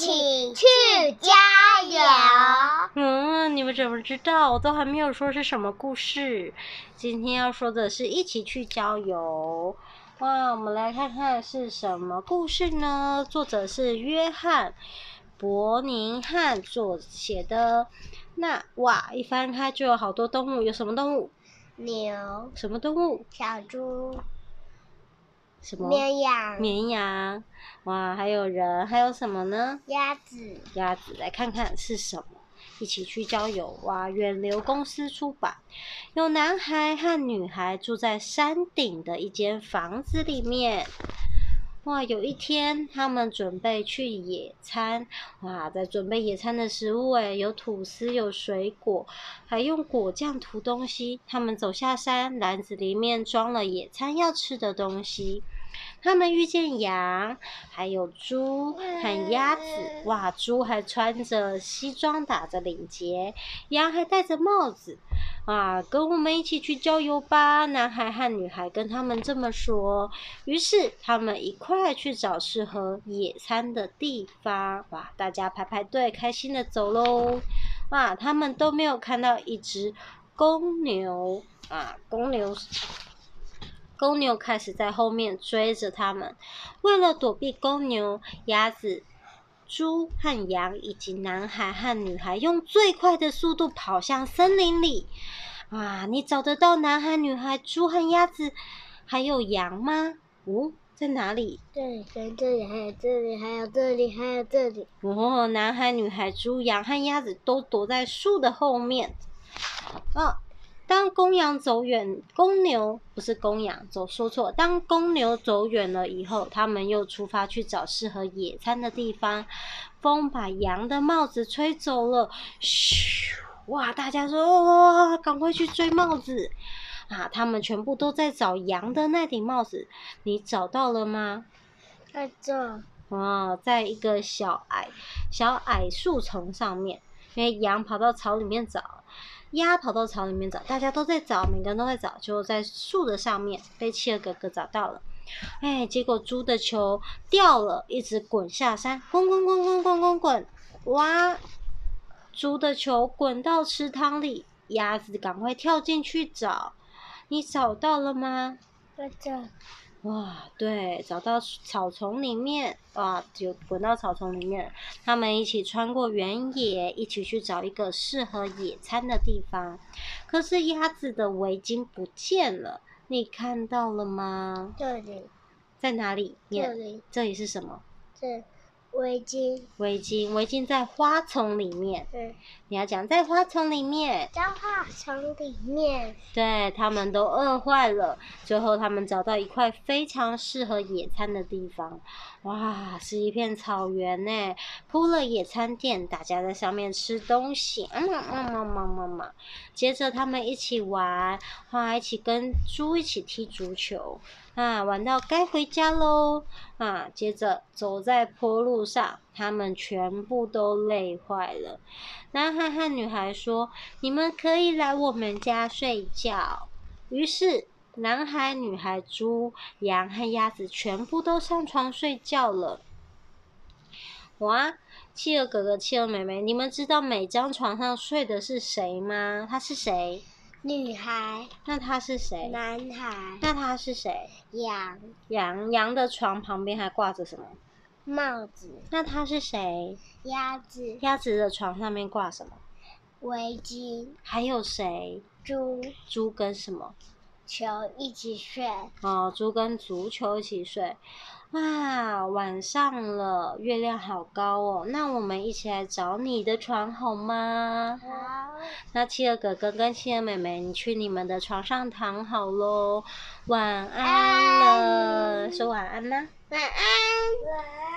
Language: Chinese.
起去郊游。嗯，你们怎么知道？我都还没有说是什么故事。今天要说的是一起去郊游。哇，我们来看看是什么故事呢？作者是约翰·伯宁汉所写的。那哇，一翻开就有好多动物，有什么动物？牛。什么动物？小猪。什么？绵羊。绵羊。哇，还有人，还有什么呢？鸭子。鸭子，来看看是什么？一起去郊游。哇，远流公司出版。有男孩和女孩住在山顶的一间房子里面。哇，有一天他们准备去野餐。哇，在准备野餐的食物，诶，有吐司，有水果，还用果酱涂东西。他们走下山，篮子里面装了野餐要吃的东西。他们遇见羊，还有猪和鸭子。哇，猪还穿着西装，打着领结；羊还戴着帽子。啊，跟我们一起去郊游吧！男孩和女孩跟他们这么说。于是他们一块去找适合野餐的地方。哇，大家排排队，开心的走喽！哇，他们都没有看到一只公牛。啊，公牛。公牛开始在后面追着他们，为了躲避公牛，鸭子、猪和羊以及男孩和女孩用最快的速度跑向森林里。啊，你找得到男孩、女孩、猪和鸭子，还有羊吗？哦，在哪里？这里，在这里，还有这里，还有这里，还有这里。哦，男孩、女孩、猪、羊和鸭子都躲在树的后面。啊。当公羊走远，公牛不是公羊，走说错。当公牛走远了以后，他们又出发去找适合野餐的地方。风把羊的帽子吹走了，嘘！哇，大家说哇，赶快去追帽子啊！他们全部都在找羊的那顶帽子，你找到了吗？在这。哇，在一个小矮小矮树丛上面，因为羊跑到草里面找。鸭跑到草里面找，大家都在找，每个人都在找，就在树的上面被企鹅哥哥找到了。哎，结果猪的球掉了，一直滚下山，滚滚滚滚滚滚滚，哇！猪的球滚到池塘里，鸭子赶快跳进去找，你找到了吗？在这。哇，对，找到草丛里面，哇，就滚到草丛里面。他们一起穿过原野，一起去找一个适合野餐的地方。可是鸭子的围巾不见了，你看到了吗？这里。在哪里？这里。这里是什么？这。围巾，围巾，围巾在花丛里面。嗯，你要讲在花丛里面。在花丛里面。对，他们都饿坏了，最后他们找到一块非常适合野餐的地方。哇，是一片草原呢，铺了野餐垫，大家在上面吃东西。嗯嗯嗯嗯嗯嗯。接着他们一起玩，哇，一起跟猪一起踢足球。啊，玩到该回家喽！啊，接着走在坡路上，他们全部都累坏了。男孩和女孩说：“你们可以来我们家睡觉。”于是，男孩、女孩、猪、羊和鸭子全部都上床睡觉了。哇！企鹅哥哥、企鹅妹妹，你们知道每张床上睡的是谁吗？他是谁？女孩，那他是谁？男孩，那他是谁？羊，羊，羊的床旁边还挂着什么？帽子。那他是谁？鸭子，鸭子的床上面挂什么？围巾。还有谁？猪，猪跟什么？球一起睡。哦，猪跟足球一起睡。哇，晚上了，月亮好高哦。那我们一起来找你的床好吗？好。那七儿哥哥跟七儿妹妹，你去你们的床上躺好喽。晚安了，安说晚安啦。晚安。晚安。